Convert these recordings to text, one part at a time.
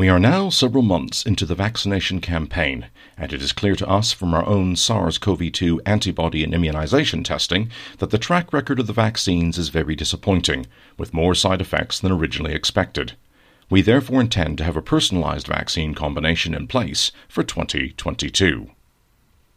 We are now several months into the vaccination campaign, and it is clear to us from our own SARS CoV 2 antibody and immunization testing that the track record of the vaccines is very disappointing, with more side effects than originally expected. We therefore intend to have a personalized vaccine combination in place for 2022.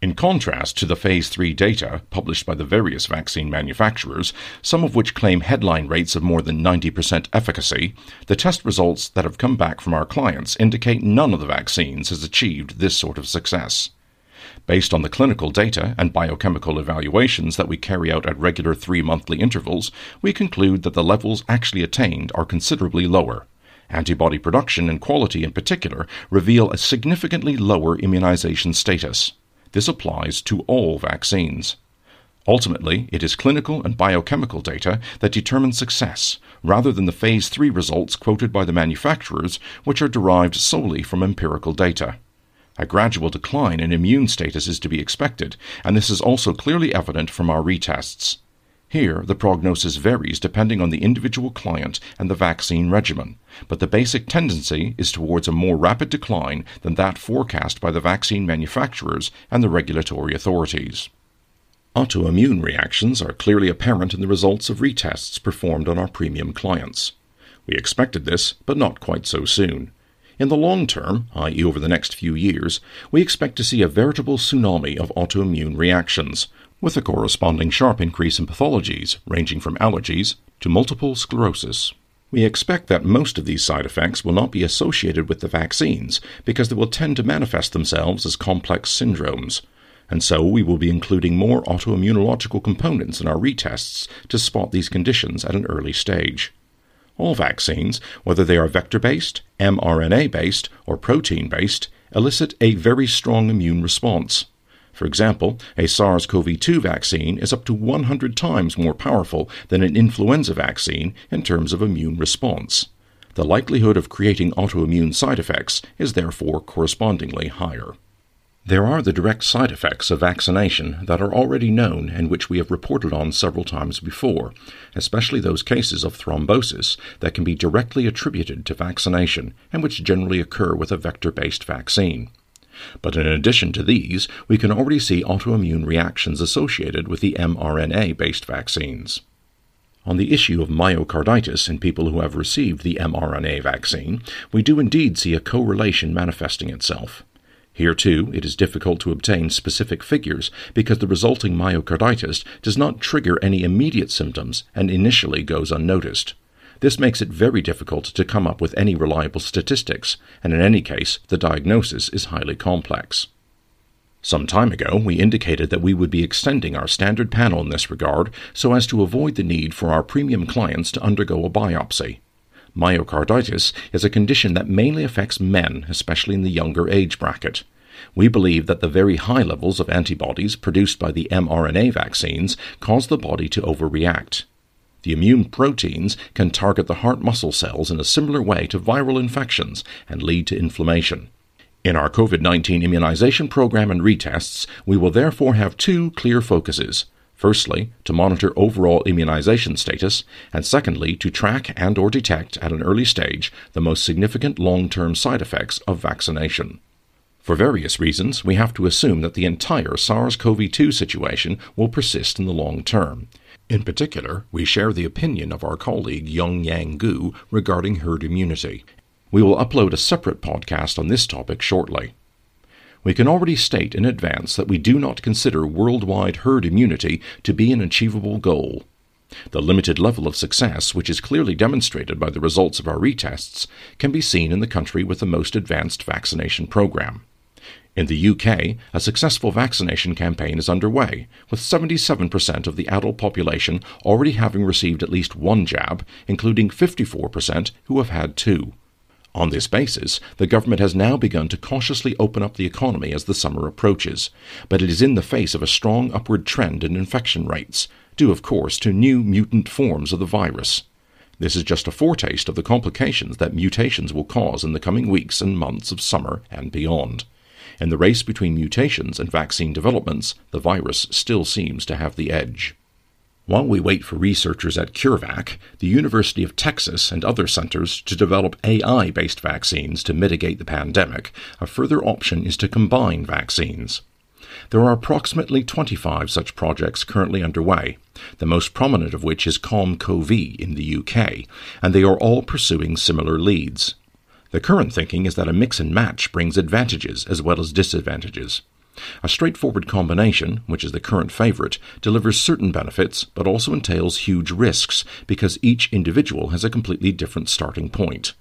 In contrast to the Phase 3 data published by the various vaccine manufacturers, some of which claim headline rates of more than 90% efficacy, the test results that have come back from our clients indicate none of the vaccines has achieved this sort of success. Based on the clinical data and biochemical evaluations that we carry out at regular three monthly intervals, we conclude that the levels actually attained are considerably lower. Antibody production and quality in particular reveal a significantly lower immunization status. This applies to all vaccines. Ultimately, it is clinical and biochemical data that determine success, rather than the Phase 3 results quoted by the manufacturers, which are derived solely from empirical data. A gradual decline in immune status is to be expected, and this is also clearly evident from our retests. Here, the prognosis varies depending on the individual client and the vaccine regimen, but the basic tendency is towards a more rapid decline than that forecast by the vaccine manufacturers and the regulatory authorities. Autoimmune reactions are clearly apparent in the results of retests performed on our premium clients. We expected this, but not quite so soon. In the long term, i.e., over the next few years, we expect to see a veritable tsunami of autoimmune reactions, with a corresponding sharp increase in pathologies ranging from allergies to multiple sclerosis. We expect that most of these side effects will not be associated with the vaccines because they will tend to manifest themselves as complex syndromes, and so we will be including more autoimmunological components in our retests to spot these conditions at an early stage. All vaccines, whether they are vector based, mRNA based, or protein based, elicit a very strong immune response. For example, a SARS CoV 2 vaccine is up to 100 times more powerful than an influenza vaccine in terms of immune response. The likelihood of creating autoimmune side effects is therefore correspondingly higher. There are the direct side effects of vaccination that are already known and which we have reported on several times before, especially those cases of thrombosis that can be directly attributed to vaccination and which generally occur with a vector based vaccine. But in addition to these, we can already see autoimmune reactions associated with the mRNA based vaccines. On the issue of myocarditis in people who have received the mRNA vaccine, we do indeed see a correlation manifesting itself. Here, too, it is difficult to obtain specific figures because the resulting myocarditis does not trigger any immediate symptoms and initially goes unnoticed. This makes it very difficult to come up with any reliable statistics, and in any case, the diagnosis is highly complex. Some time ago, we indicated that we would be extending our standard panel in this regard so as to avoid the need for our premium clients to undergo a biopsy. Myocarditis is a condition that mainly affects men, especially in the younger age bracket. We believe that the very high levels of antibodies produced by the mRNA vaccines cause the body to overreact. The immune proteins can target the heart muscle cells in a similar way to viral infections and lead to inflammation. In our COVID 19 immunization program and retests, we will therefore have two clear focuses. Firstly, to monitor overall immunization status, and secondly, to track and or detect at an early stage the most significant long-term side effects of vaccination. For various reasons, we have to assume that the entire SARS-CoV-2 situation will persist in the long term, in particular, we share the opinion of our colleague Young Yang Gu regarding herd immunity. We will upload a separate podcast on this topic shortly. We can already state in advance that we do not consider worldwide herd immunity to be an achievable goal. The limited level of success, which is clearly demonstrated by the results of our retests, can be seen in the country with the most advanced vaccination program. In the UK, a successful vaccination campaign is underway, with 77% of the adult population already having received at least one jab, including 54% who have had two. On this basis, the government has now begun to cautiously open up the economy as the summer approaches, but it is in the face of a strong upward trend in infection rates, due of course to new mutant forms of the virus. This is just a foretaste of the complications that mutations will cause in the coming weeks and months of summer and beyond. In the race between mutations and vaccine developments, the virus still seems to have the edge. While we wait for researchers at CureVac, the University of Texas, and other centers to develop AI based vaccines to mitigate the pandemic, a further option is to combine vaccines. There are approximately 25 such projects currently underway, the most prominent of which is Com-COV in the UK, and they are all pursuing similar leads. The current thinking is that a mix and match brings advantages as well as disadvantages. A straightforward combination, which is the current favorite, delivers certain benefits but also entails huge risks because each individual has a completely different starting point.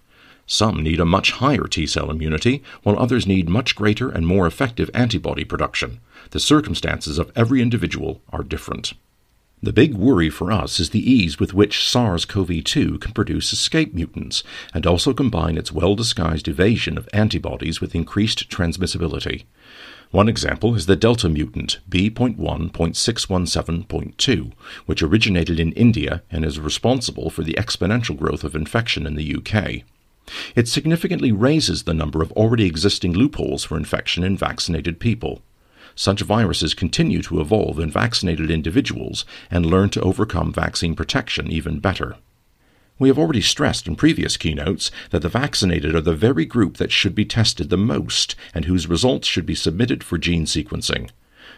Some need a much higher T cell immunity, while others need much greater and more effective antibody production. The circumstances of every individual are different. The big worry for us is the ease with which SARS CoV 2 can produce escape mutants and also combine its well disguised evasion of antibodies with increased transmissibility. One example is the Delta mutant B.1.617.2, which originated in India and is responsible for the exponential growth of infection in the UK. It significantly raises the number of already existing loopholes for infection in vaccinated people. Such viruses continue to evolve in vaccinated individuals and learn to overcome vaccine protection even better. We have already stressed in previous keynotes that the vaccinated are the very group that should be tested the most and whose results should be submitted for gene sequencing.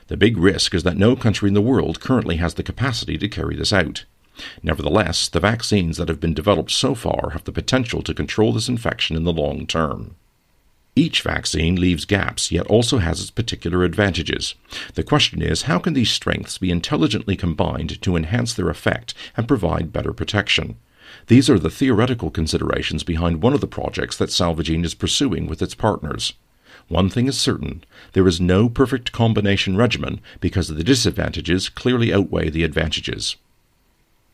The big risk is that no country in the world currently has the capacity to carry this out. Nevertheless, the vaccines that have been developed so far have the potential to control this infection in the long term. Each vaccine leaves gaps, yet also has its particular advantages. The question is how can these strengths be intelligently combined to enhance their effect and provide better protection? These are the theoretical considerations behind one of the projects that Salvagene is pursuing with its partners. One thing is certain there is no perfect combination regimen because the disadvantages clearly outweigh the advantages.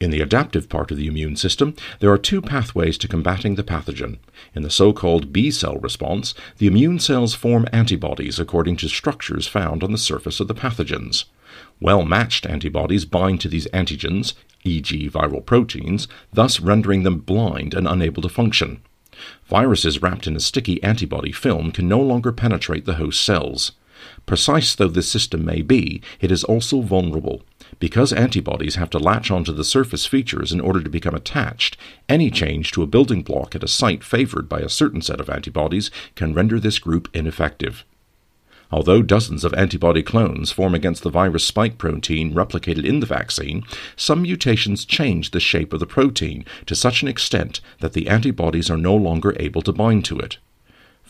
In the adaptive part of the immune system, there are two pathways to combating the pathogen. In the so called B cell response, the immune cells form antibodies according to structures found on the surface of the pathogens. Well matched antibodies bind to these antigens, e.g., viral proteins, thus rendering them blind and unable to function. Viruses wrapped in a sticky antibody film can no longer penetrate the host cells. Precise though this system may be, it is also vulnerable. Because antibodies have to latch onto the surface features in order to become attached, any change to a building block at a site favored by a certain set of antibodies can render this group ineffective. Although dozens of antibody clones form against the virus spike protein replicated in the vaccine, some mutations change the shape of the protein to such an extent that the antibodies are no longer able to bind to it.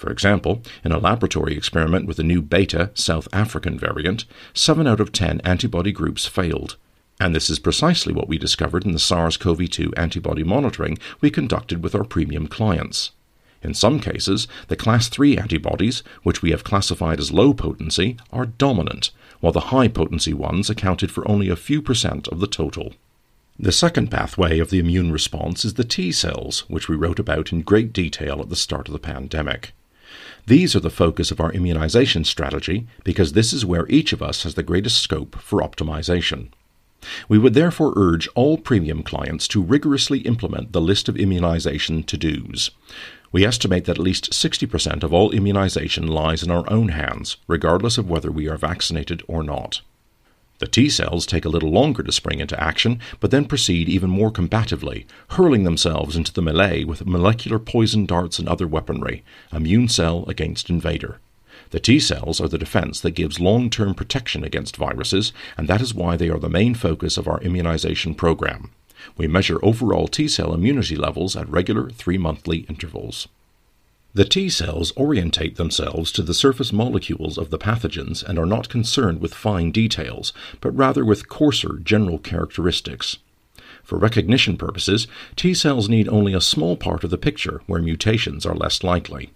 For example, in a laboratory experiment with the new beta South African variant, 7 out of 10 antibody groups failed. And this is precisely what we discovered in the SARS CoV 2 antibody monitoring we conducted with our premium clients. In some cases, the class 3 antibodies, which we have classified as low potency, are dominant, while the high potency ones accounted for only a few percent of the total. The second pathway of the immune response is the T cells, which we wrote about in great detail at the start of the pandemic. These are the focus of our immunization strategy because this is where each of us has the greatest scope for optimization. We would therefore urge all premium clients to rigorously implement the list of immunization to dos. We estimate that at least 60% of all immunization lies in our own hands, regardless of whether we are vaccinated or not. The T cells take a little longer to spring into action, but then proceed even more combatively, hurling themselves into the melee with molecular poison darts and other weaponry, immune cell against invader. The T cells are the defense that gives long term protection against viruses, and that is why they are the main focus of our immunization program. We measure overall T cell immunity levels at regular three monthly intervals. The T cells orientate themselves to the surface molecules of the pathogens and are not concerned with fine details, but rather with coarser general characteristics. For recognition purposes, T cells need only a small part of the picture where mutations are less likely.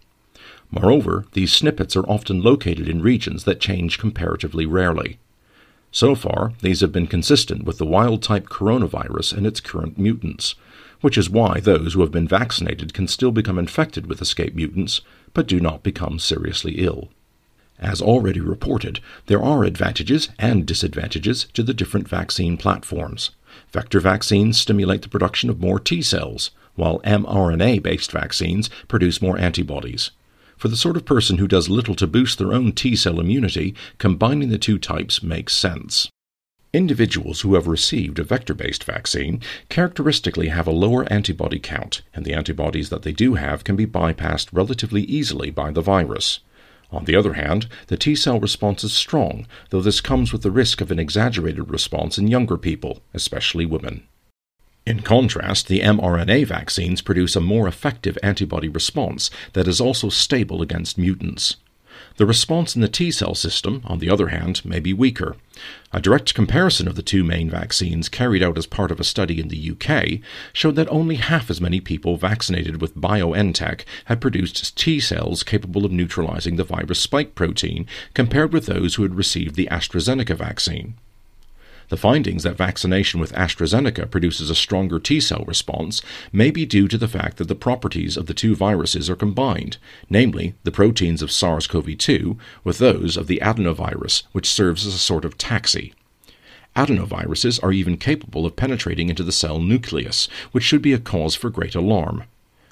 Moreover, these snippets are often located in regions that change comparatively rarely. So far, these have been consistent with the wild type coronavirus and its current mutants, which is why those who have been vaccinated can still become infected with escape mutants, but do not become seriously ill. As already reported, there are advantages and disadvantages to the different vaccine platforms. Vector vaccines stimulate the production of more T cells, while mRNA based vaccines produce more antibodies. For the sort of person who does little to boost their own T cell immunity, combining the two types makes sense. Individuals who have received a vector based vaccine characteristically have a lower antibody count, and the antibodies that they do have can be bypassed relatively easily by the virus. On the other hand, the T cell response is strong, though this comes with the risk of an exaggerated response in younger people, especially women. In contrast, the mRNA vaccines produce a more effective antibody response that is also stable against mutants. The response in the T cell system, on the other hand, may be weaker. A direct comparison of the two main vaccines carried out as part of a study in the UK showed that only half as many people vaccinated with BioNTech had produced T cells capable of neutralizing the virus spike protein compared with those who had received the AstraZeneca vaccine. The findings that vaccination with AstraZeneca produces a stronger T cell response may be due to the fact that the properties of the two viruses are combined, namely the proteins of SARS CoV 2 with those of the adenovirus, which serves as a sort of taxi. Adenoviruses are even capable of penetrating into the cell nucleus, which should be a cause for great alarm.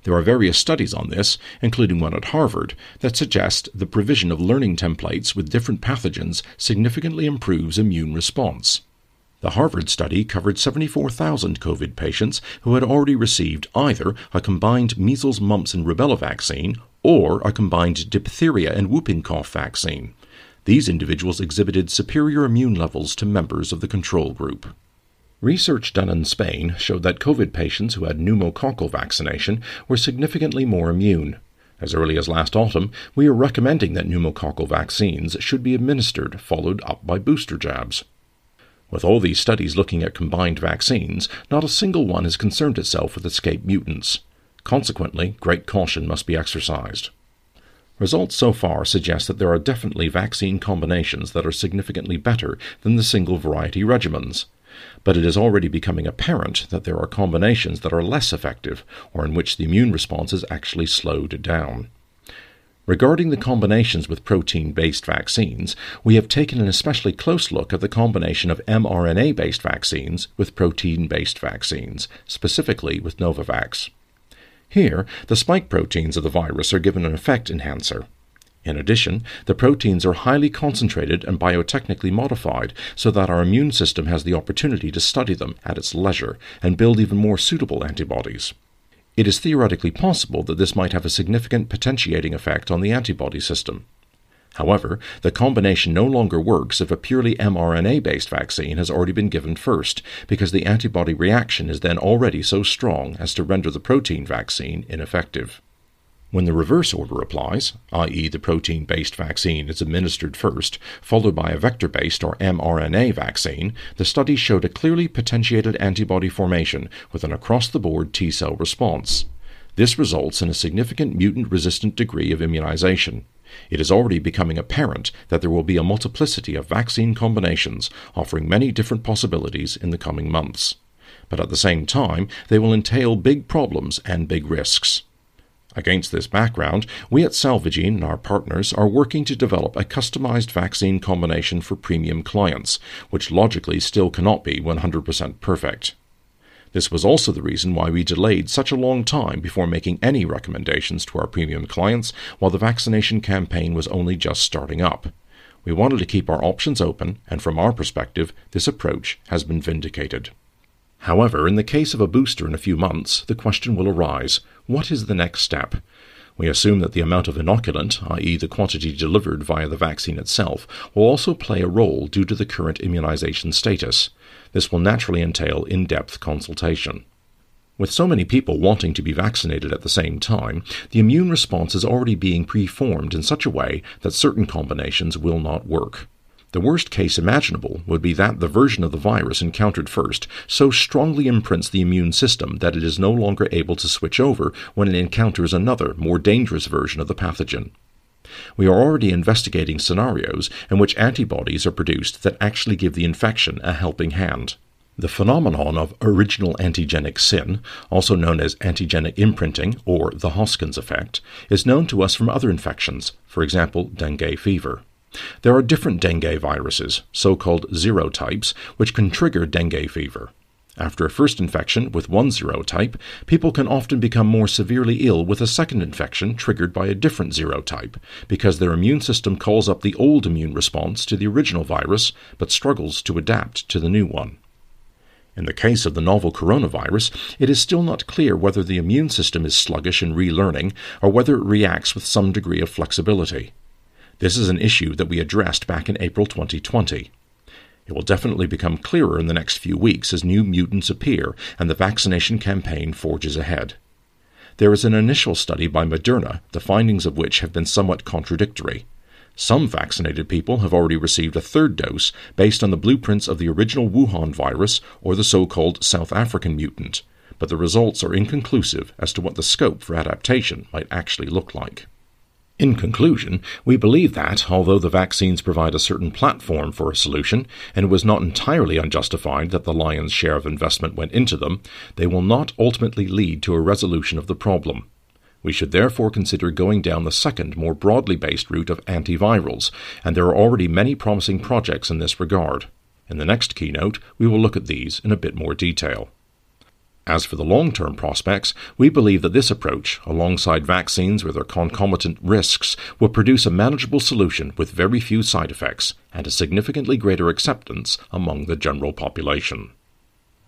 There are various studies on this, including one at Harvard, that suggest the provision of learning templates with different pathogens significantly improves immune response. The Harvard study covered 74,000 COVID patients who had already received either a combined measles, mumps, and rubella vaccine or a combined diphtheria and whooping cough vaccine. These individuals exhibited superior immune levels to members of the control group. Research done in Spain showed that COVID patients who had pneumococcal vaccination were significantly more immune. As early as last autumn, we are recommending that pneumococcal vaccines should be administered, followed up by booster jabs. With all these studies looking at combined vaccines, not a single one has concerned itself with escape mutants. Consequently, great caution must be exercised. Results so far suggest that there are definitely vaccine combinations that are significantly better than the single variety regimens. But it is already becoming apparent that there are combinations that are less effective, or in which the immune response is actually slowed down. Regarding the combinations with protein based vaccines, we have taken an especially close look at the combination of mRNA based vaccines with protein based vaccines, specifically with Novavax. Here, the spike proteins of the virus are given an effect enhancer. In addition, the proteins are highly concentrated and biotechnically modified so that our immune system has the opportunity to study them at its leisure and build even more suitable antibodies. It is theoretically possible that this might have a significant potentiating effect on the antibody system. However, the combination no longer works if a purely mRNA based vaccine has already been given first, because the antibody reaction is then already so strong as to render the protein vaccine ineffective. When the reverse order applies, i.e., the protein based vaccine is administered first, followed by a vector based or mRNA vaccine, the study showed a clearly potentiated antibody formation with an across the board T cell response. This results in a significant mutant resistant degree of immunization. It is already becoming apparent that there will be a multiplicity of vaccine combinations offering many different possibilities in the coming months. But at the same time, they will entail big problems and big risks. Against this background, we at Celvigene and our partners are working to develop a customized vaccine combination for premium clients, which logically still cannot be 100% perfect. This was also the reason why we delayed such a long time before making any recommendations to our premium clients while the vaccination campaign was only just starting up. We wanted to keep our options open, and from our perspective, this approach has been vindicated. However, in the case of a booster in a few months, the question will arise what is the next step? We assume that the amount of inoculant, i.e., the quantity delivered via the vaccine itself, will also play a role due to the current immunization status. This will naturally entail in depth consultation. With so many people wanting to be vaccinated at the same time, the immune response is already being preformed in such a way that certain combinations will not work. The worst case imaginable would be that the version of the virus encountered first so strongly imprints the immune system that it is no longer able to switch over when it encounters another, more dangerous version of the pathogen. We are already investigating scenarios in which antibodies are produced that actually give the infection a helping hand. The phenomenon of original antigenic sin, also known as antigenic imprinting or the Hoskins effect, is known to us from other infections, for example, dengue fever. There are different dengue viruses, so called serotypes, which can trigger dengue fever. After a first infection with one serotype, people can often become more severely ill with a second infection triggered by a different serotype, because their immune system calls up the old immune response to the original virus but struggles to adapt to the new one. In the case of the novel coronavirus, it is still not clear whether the immune system is sluggish in relearning or whether it reacts with some degree of flexibility. This is an issue that we addressed back in April 2020. It will definitely become clearer in the next few weeks as new mutants appear and the vaccination campaign forges ahead. There is an initial study by Moderna, the findings of which have been somewhat contradictory. Some vaccinated people have already received a third dose based on the blueprints of the original Wuhan virus or the so called South African mutant, but the results are inconclusive as to what the scope for adaptation might actually look like. In conclusion, we believe that, although the vaccines provide a certain platform for a solution, and it was not entirely unjustified that the lion's share of investment went into them, they will not ultimately lead to a resolution of the problem. We should therefore consider going down the second, more broadly based route of antivirals, and there are already many promising projects in this regard. In the next keynote, we will look at these in a bit more detail. As for the long term prospects, we believe that this approach, alongside vaccines with their concomitant risks, will produce a manageable solution with very few side effects and a significantly greater acceptance among the general population.